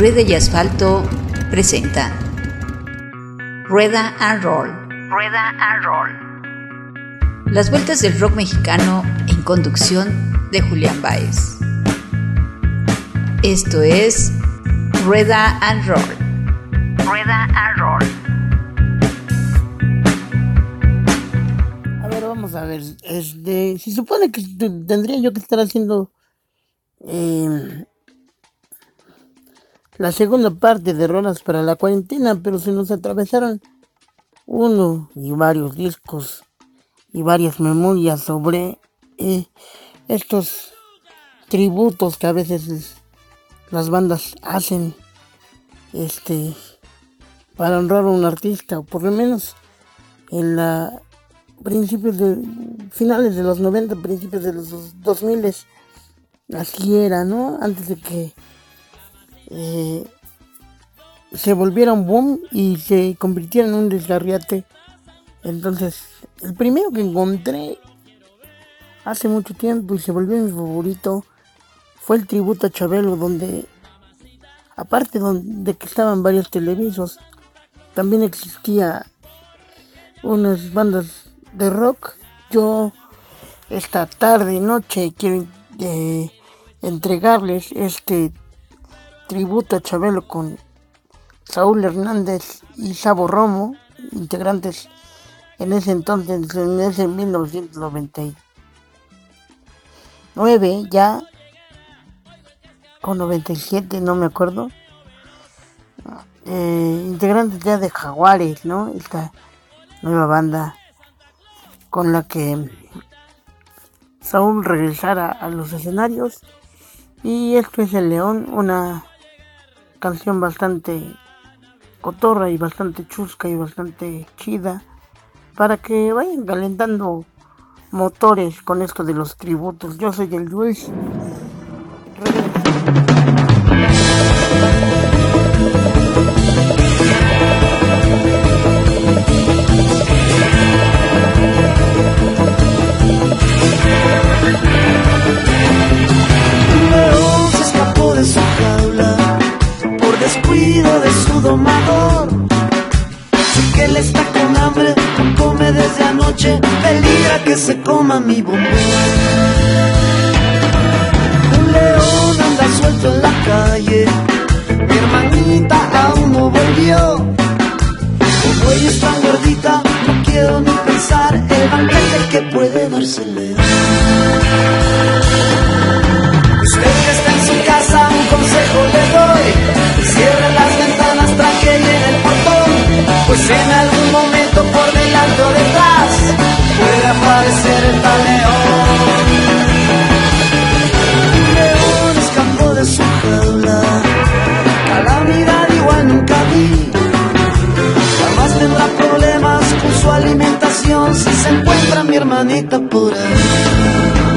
Rueda y Asfalto presenta Rueda and Roll. Rueda and Roll. Las vueltas del rock mexicano en conducción de Julián Baez. Esto es Rueda and Roll. Rueda and Roll. A ver, vamos a ver. Este, se supone que tendría yo que estar haciendo eh, la segunda parte de Rolas para la cuarentena, pero se nos atravesaron uno y varios discos y varias memorias sobre eh, estos tributos que a veces es- las bandas hacen este para honrar a un artista, o por lo menos en la principios de finales de los 90, principios de los 2000 así era, ¿no? Antes de que eh, se volviera un boom y se convirtiera en un desgarriate. Entonces, el primero que encontré hace mucho tiempo y se volvió mi favorito fue el tributo a Chabelo, donde, aparte de que estaban varios televisos, también existía unas bandas de rock. Yo esta tarde y noche quiero eh, entregarles este tributo a Chabelo con Saúl Hernández y Sabo Romo, integrantes en ese entonces, en ese 1999 ya, o 97, no me acuerdo. Eh, integrantes ya de Jaguares, ¿no? Esta nueva banda con la que Saúl regresara a los escenarios. Y esto es El León, una canción bastante cotorra y bastante chusca y bastante chida para que vayan calentando motores con esto de los tributos. Yo soy el Luis. Se coma mi bombón. Un león anda suelto en la calle, mi hermanita aún no volvió. Como ella es tan gordita, no quiero ni pensar el banquete que puede darse el león. Usted que está en su casa, un consejo le doy. Cierre las ventanas, bien el portón. Pues en algún momento por delante o detrás el tal león. León escapó de su jaula. Calamidad igual nunca vi. Jamás tendrá problemas con su alimentación si se encuentra mi hermanita por ahí.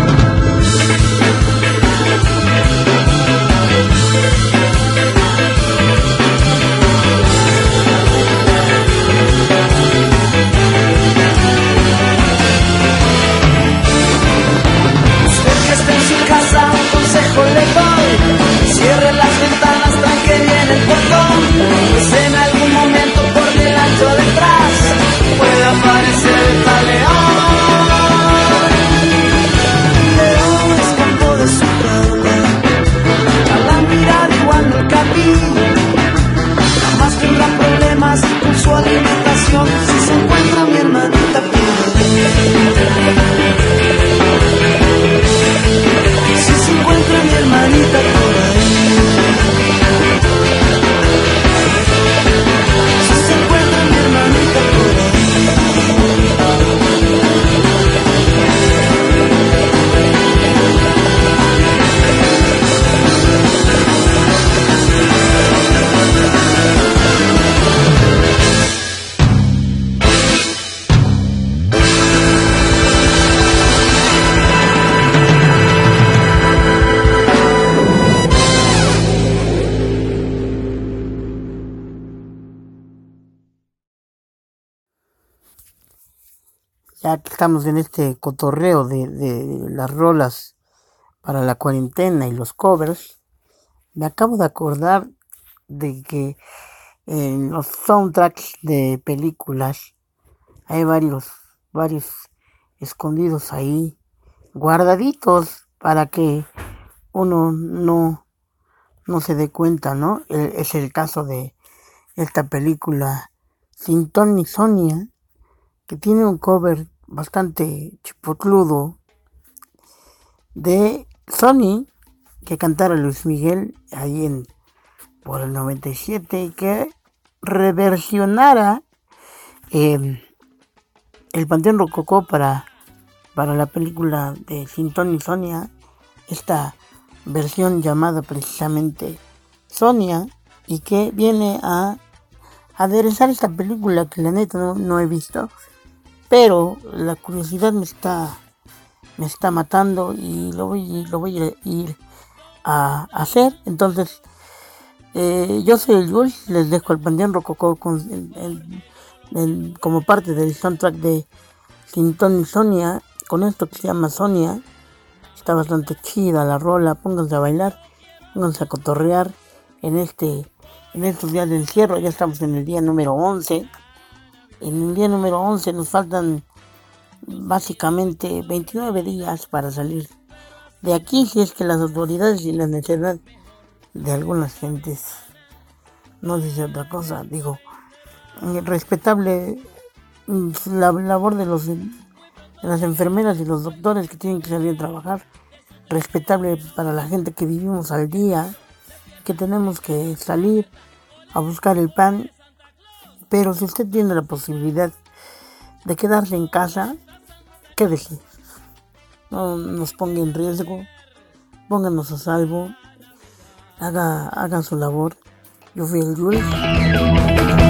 Ya que estamos en este cotorreo de, de las rolas para la cuarentena y los covers, me acabo de acordar de que en los soundtracks de películas hay varios, varios escondidos ahí, guardaditos para que uno no, no se dé cuenta, ¿no? E, es el caso de esta película Sin Tony Sonia, que tiene un cover bastante chipotludo de Sony que cantara Luis Miguel ahí en por el 97 y que reversionara em, el Panteón Rococó para, para la película de Sintón y Sonia, esta versión llamada precisamente Sonia y que viene a aderezar esta película que la neta no, he visto, pero la curiosidad me está me está matando y lo voy, lo voy a ir a hacer. Entonces, eh, yo soy el Jules, les dejo el Panteón Rococó como parte del soundtrack de Quintón y Sonia, con esto que se llama Sonia. Está bastante chida la rola, pónganse a bailar, pónganse a cotorrear en este en estos días de encierro, ya estamos en el día número 11. En el día número 11 nos faltan básicamente 29 días para salir de aquí si es que las autoridades y la necesidad de algunas gentes no dice otra cosa. Digo, respetable mm, la labor de, los, de las enfermeras y los doctores que tienen que salir a trabajar. Respetable para la gente que vivimos al día, que tenemos que salir a buscar el pan. Pero si usted tiene la posibilidad de quedarse en casa, quédese no nos ponga en riesgo, pónganos a salvo, haga, hagan su labor. Yo fui el Jules.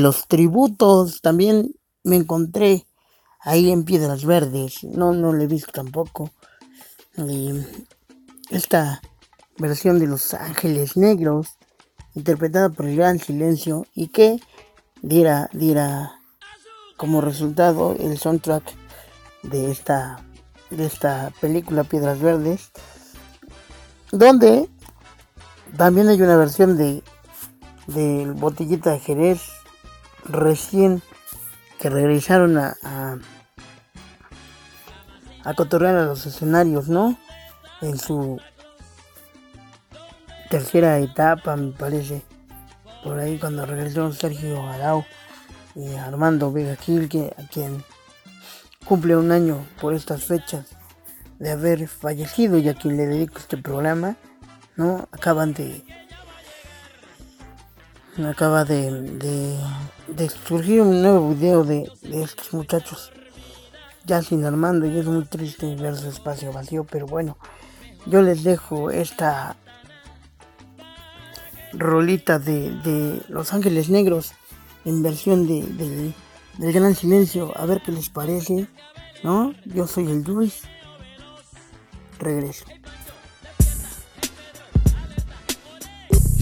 Los tributos también me encontré ahí en Piedras Verdes. No, no lo he visto tampoco. esta versión de Los Ángeles Negros, interpretada por el Gran Silencio, y que diera, diera como resultado el soundtrack de esta, de esta película Piedras Verdes, donde también hay una versión de del Botellita de Jerez recién que regresaron a, a, cotorrear a los escenarios, ¿no? En su tercera etapa, me parece. Por ahí cuando regresó Sergio Arau y Armando Vega Gil, que, a quien cumple un año por estas fechas de haber fallecido y a quien le dedico este programa, ¿no? Acaban de acaba de, surgir un nuevo video de, estos muchachos ya sin Armando y es muy triste ver su espacio vacío, pero bueno, yo les dejo esta rolita de, de Los Ángeles Negros en versión de, del Gran Silencio, a ver qué les parece, ¿no? Yo soy el Luis, regreso.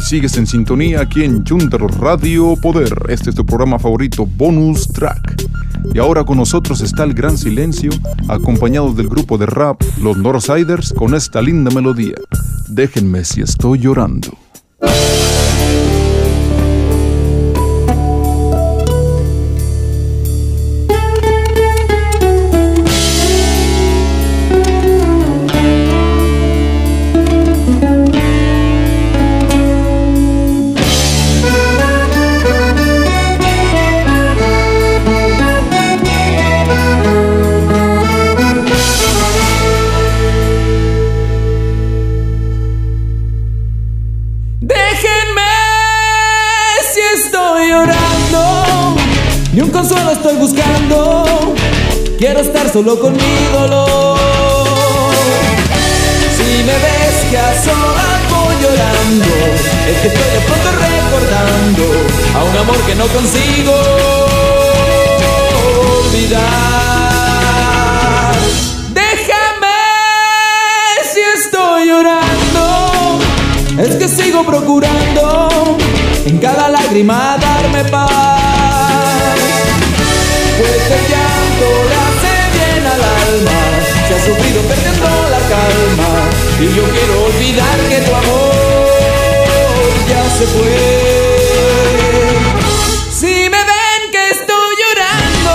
Sigues en sintonía aquí en Junter Radio Poder. Este es tu programa favorito, Bonus Track. Y ahora con nosotros está el Gran Silencio, acompañado del grupo de rap Los Northsiders con esta linda melodía. Déjenme si estoy llorando. Solo con mi dolor. Si me ves que a solas voy llorando, es que estoy de pronto recordando a un amor que no consigo olvidar. Déjame si estoy llorando, es que sigo procurando en cada lágrima darme paz. Pues el llanto le bien al alma, se ha sufrido perdiendo la calma y yo quiero olvidar que tu amor ya se fue. Si me ven que estoy llorando,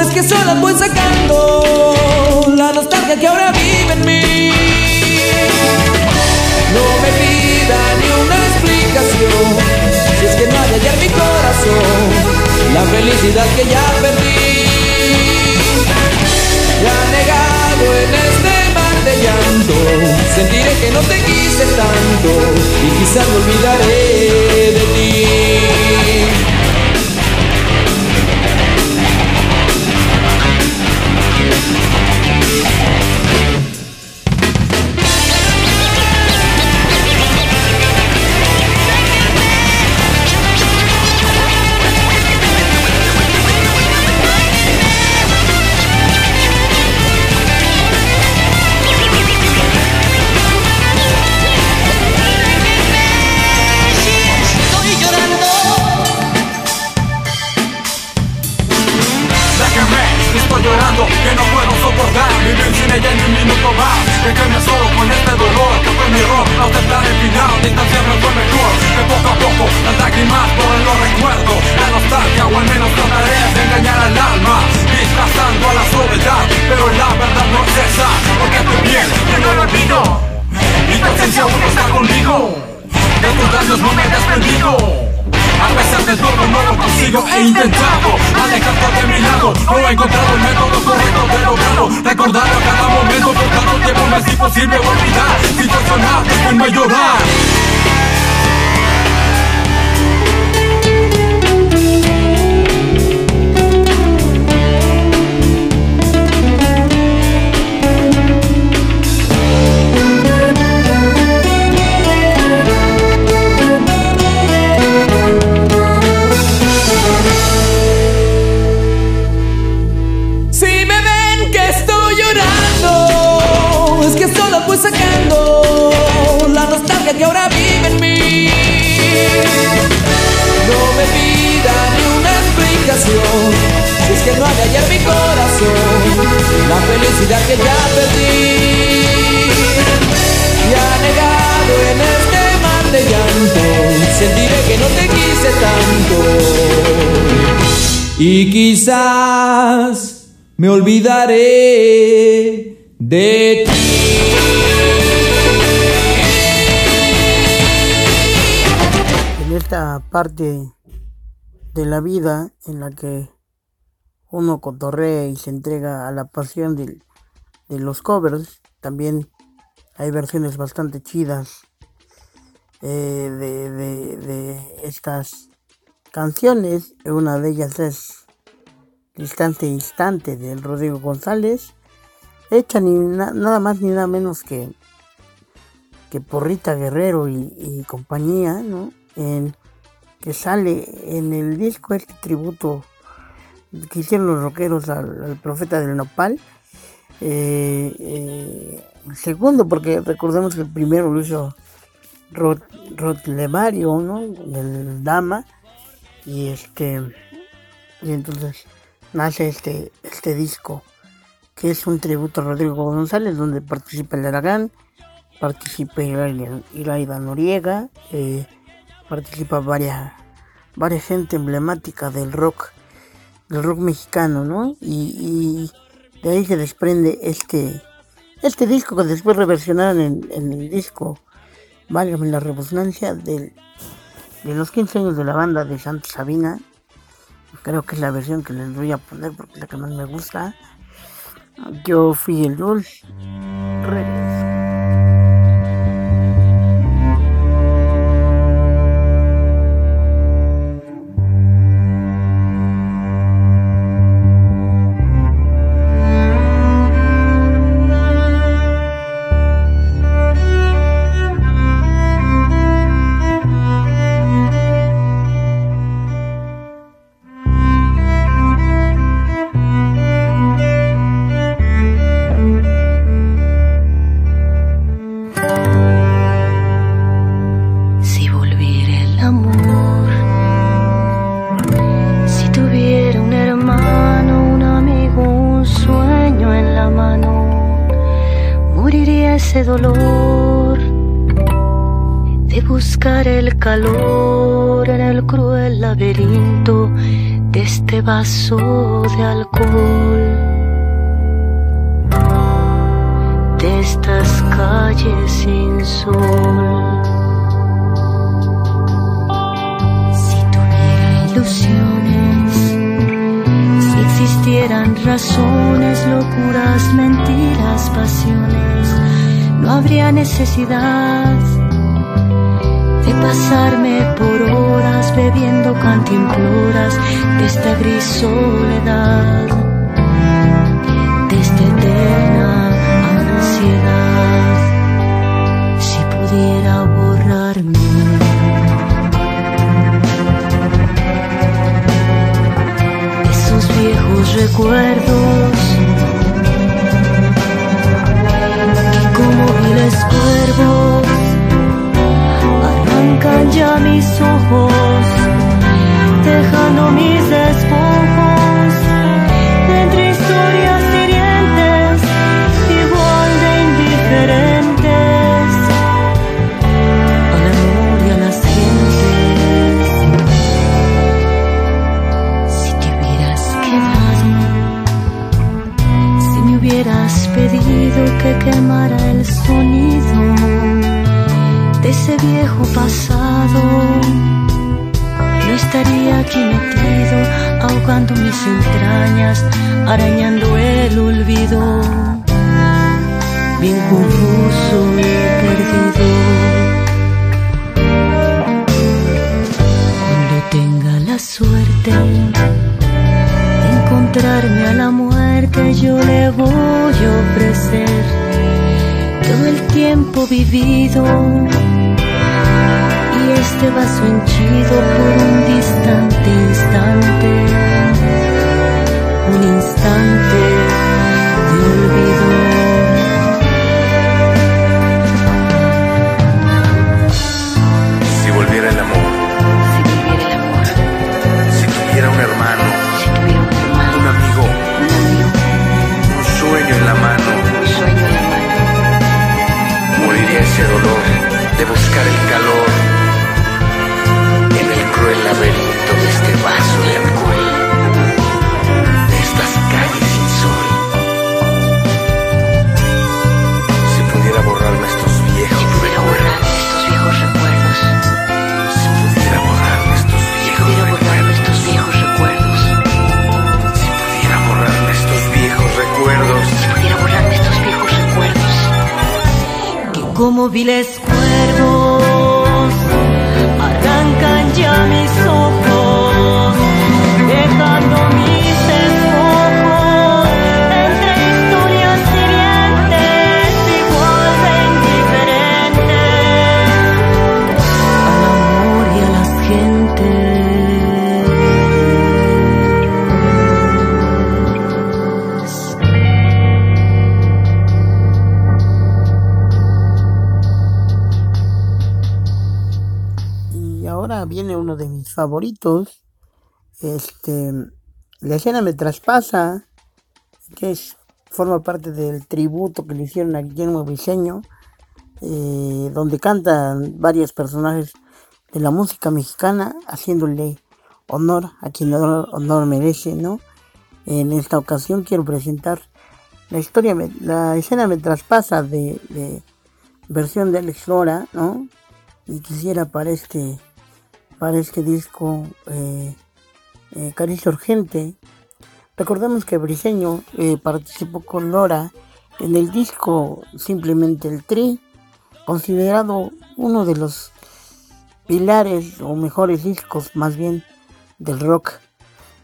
es que solo voy sacando la nostalgia que ahora vive en mí. No me pida ni una explicación, si es que no hay ayer mi corazón la felicidad que ya perdí. Anegado en este mar de llanto, sentiré que no te quise tanto y quizás me olvidaré de ti. Y quizás me olvidaré de ti. esta parte de la vida en la que uno cotorrea y se entrega a la pasión de, los covers, también hay versiones bastante chidas eh, de, estas canciones. Una de ellas es Instante Instante del Rodrigo González, hecha ni nada más ni nada menos que, que Porrita Guerrero y, compañía, ¿no? en, que sale en el disco este tributo que hicieron los rockeros al, profeta del nopal. Eh, eh, segundo, porque recordemos que el primero lo hizo Rod, Levario, ¿no? Del Dama. Y este. Y entonces nace este, este disco, que es un tributo a Rodrigo González, donde participa el Aragán, participa Iraida Noriega, eh, participa varias, varias gente emblemática del rock, del rock mexicano, ¿no? Y, de ahí se desprende este, este disco que después reversionaron en, el disco, válgame la redundancia, de los 15 años de la banda de Santa Sabina. Creo que es la versión que les voy a poner porque es la que más me gusta. Yo fui el Dulce. De alcohol de estas calles sin sol. Si tuviera ilusiones, si existieran razones, locuras, mentiras, pasiones, no habría necesidad bebiendo cantimploras de esta gris soledad, de esta eterna ansiedad. Si pudiera borrarme. Esos viejos recuerdos que como viles cuervos arrancan ya mis ojos, mis despojos entre historias hirientes, igual de indiferentes al amor y a las gentes. Si te hubieras quedado, si me hubieras pedido que quemara el sonido ese viejo pasado. Estaría aquí metido, ahogando mis entrañas, arañando el olvido, bien confuso y perdido. Cuando tenga la suerte de encontrarme a la muerte, yo le voy a ofrecer todo el tiempo vivido este vaso henchido por un distante instante, un instante de olvido. Si volviera el amor, si volviera el amor, si tuviera un hermano, si tuviera un, hermano. Un, amigo, un amigo, un sueño en la mano, un sueño en la mano, moriría ese dolor de buscar el calor laberinto de este vaso de alcohol, de estas calles sin sol. Si pudiera borrarme estos viejos, si pudiera borrarme estos viejos recuerdos, si pudiera borrarme estos viejos, si borrarme estos viejos recuerdos, si pudiera borrarme estos viejos recuerdos, si pudiera borrarme estos viejos recuerdos, que como viles cuervos arrancan ya mis favoritos. Este, la escena me traspasa, que es, forma parte del tributo que le hicieron a Guillermo Briseño, eh, donde cantan varios personajes de la música mexicana, haciéndole honor a quien honor, honor merece, ¿no? En esta ocasión quiero presentar la historia, me- la escena me traspasa de, versión de Alex Lora, ¿no? Y quisiera para este, para este disco eh, eh, Caricia Urgente. Recordemos que Briseño eh, participó con Lora en el disco Simplemente el Tri, considerado uno de los pilares o mejores discos más bien del rock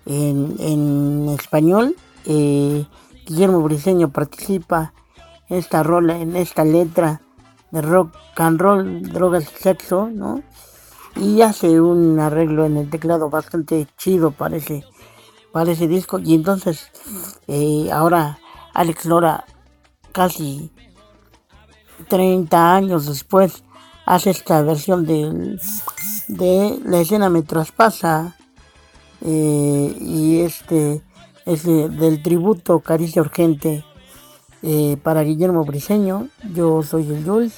en, en español. Eh, Guillermo Briseño participa en esta rola, en esta letra de rock and roll, drogas y sexo, ¿no? Y hace un arreglo en el teclado bastante chido para ese, disco. Y entonces, eh, ahora Alex Lora, casi 30 años después, hace esta versión del- de La escena me traspasa. eh, y este es de- del tributo Caricia Urgente eh, para Guillermo Briseño. Yo soy el Jules.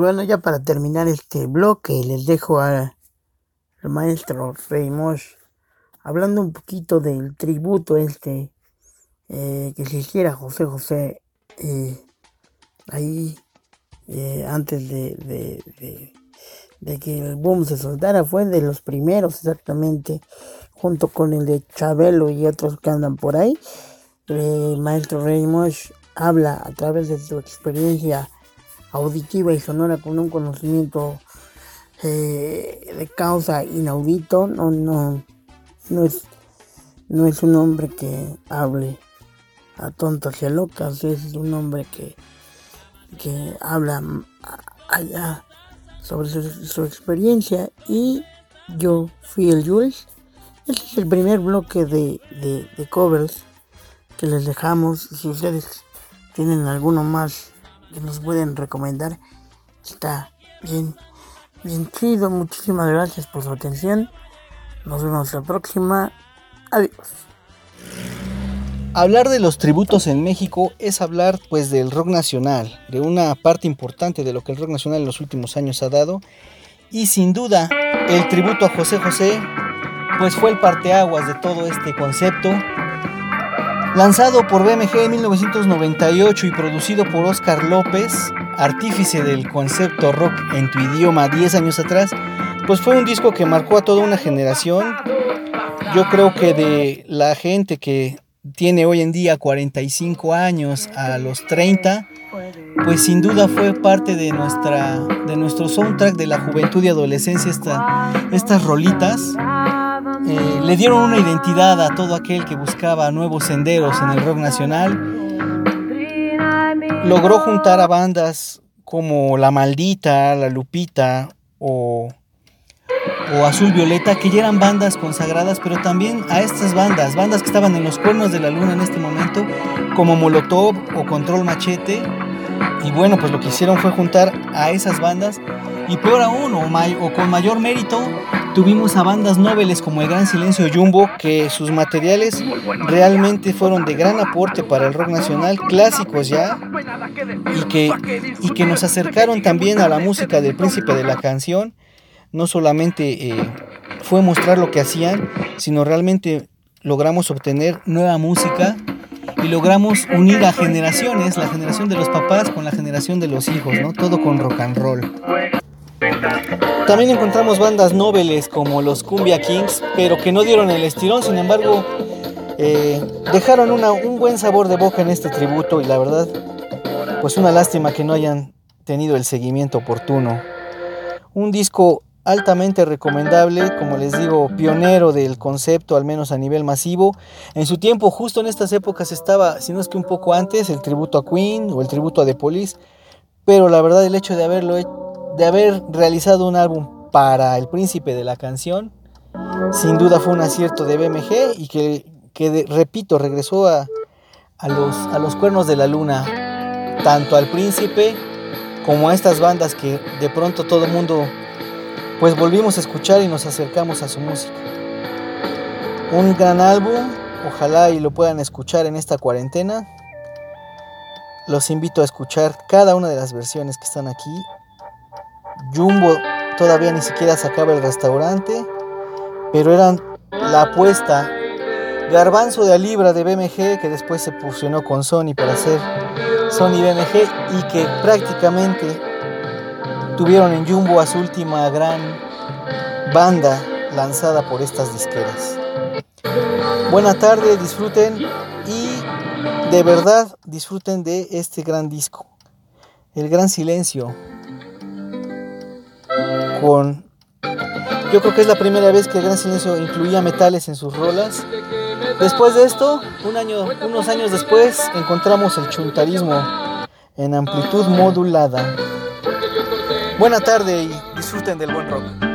Bueno, ya para terminar este bloque, les dejo al maestro Rey hablando un poquito del tributo este eh, que se hiciera José José eh, ahí eh, antes de, de, que el boom se soltara, fue de los primeros exactamente, junto con el de Chabelo y otros que andan por ahí. El maestro Rey habla a través de su experiencia auditiva y sonora con un conocimiento eh, de causa inaudito, no, no, no es, no es un hombre que hable a tontas y a locas, es un hombre que, que habla allá sobre su, experiencia y yo fui el Jules. Este es el primer bloque de, de, de covers que les dejamos. Si ustedes tienen alguno más que nos pueden recomendar. Está bien, bien chido. Muchísimas gracias por su atención. Nos vemos la próxima. Adiós. Hablar de los tributos en México es hablar pues del rock nacional, de una parte importante de lo que el rock nacional en los últimos años ha dado. Y sin duda, el tributo a José José pues fue el parteaguas de todo este concepto Lanzado por BMG en 1998 y producido por Oscar López, artífice del concepto rock en tu idioma 10 años atrás, pues fue un disco que marcó a toda una generación. Yo creo que de la gente que tiene hoy en día 45 años a los 30, pues sin duda fue parte de, nuestra, de nuestro soundtrack de la juventud y adolescencia esta, estas rolitas eh, le dieron una identidad a todo aquel que buscaba nuevos senderos en el rock nacional. Logró juntar a bandas como La Maldita, La Lupita o, o Azul Violeta, que ya eran bandas consagradas, pero también a estas bandas, bandas que estaban en los cuernos de la luna en este momento, como Molotov o Control Machete. Y bueno, pues lo que hicieron fue juntar a esas bandas y peor aún, o, o con mayor mérito, Tuvimos a bandas nobles como El Gran Silencio Jumbo, que sus materiales realmente fueron de gran aporte para el rock nacional, clásicos ya, y que, y que nos acercaron también a la música del príncipe de la canción. No solamente eh, fue mostrar lo que hacían, sino realmente logramos obtener nueva música y logramos unir a generaciones, la generación de los papás con la generación de los hijos, ¿no? Todo con rock and roll. También encontramos bandas nobles como los Cumbia Kings, pero que no dieron el estirón, sin embargo, eh, dejaron un buen sabor de boca en este tributo y la verdad, pues una lástima que no hayan tenido el seguimiento oportuno. Un disco altamente recomendable, como les digo, pionero del concepto, al menos a nivel masivo. En su tiempo, justo en estas épocas estaba, si no es que un poco antes, el tributo a Queen o el tributo a The Police, pero la verdad el hecho de haberlo hecho de haber realizado un álbum para el príncipe de la canción, sin duda fue un acierto de BMG y que, repito, regresó a, los, a los cuernos de la luna, tanto al príncipe como a estas bandas que de pronto todo el mundo pues volvimos a escuchar y nos acercamos a su música. Un gran álbum, ojalá y lo puedan escuchar en esta cuarentena. Los invito a escuchar cada una de las versiones que están aquí Jumbo todavía ni siquiera sacaba el restaurante, pero eran la apuesta. Garbanzo de Alibra de BMG, que después se fusionó con Sony para hacer Sony BMG y que prácticamente tuvieron en Jumbo a su última gran banda lanzada por estas disqueras. Buena tarde, disfruten y de verdad disfruten de este gran disco. El gran silencio Yo creo que es la primera vez que Gran Silencio incluía metales en sus rolas. Después de esto, unos años después, encontramos el chuntarismo en amplitud modulada. Buena tarde y disfruten del buen rock.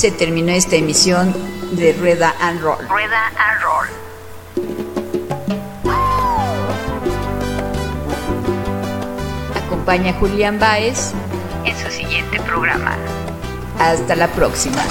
Se terminó esta emisión de Rueda and Roll. Rueda and Roll. Acompaña a Julián Baez en su siguiente programa. Hasta la próxima.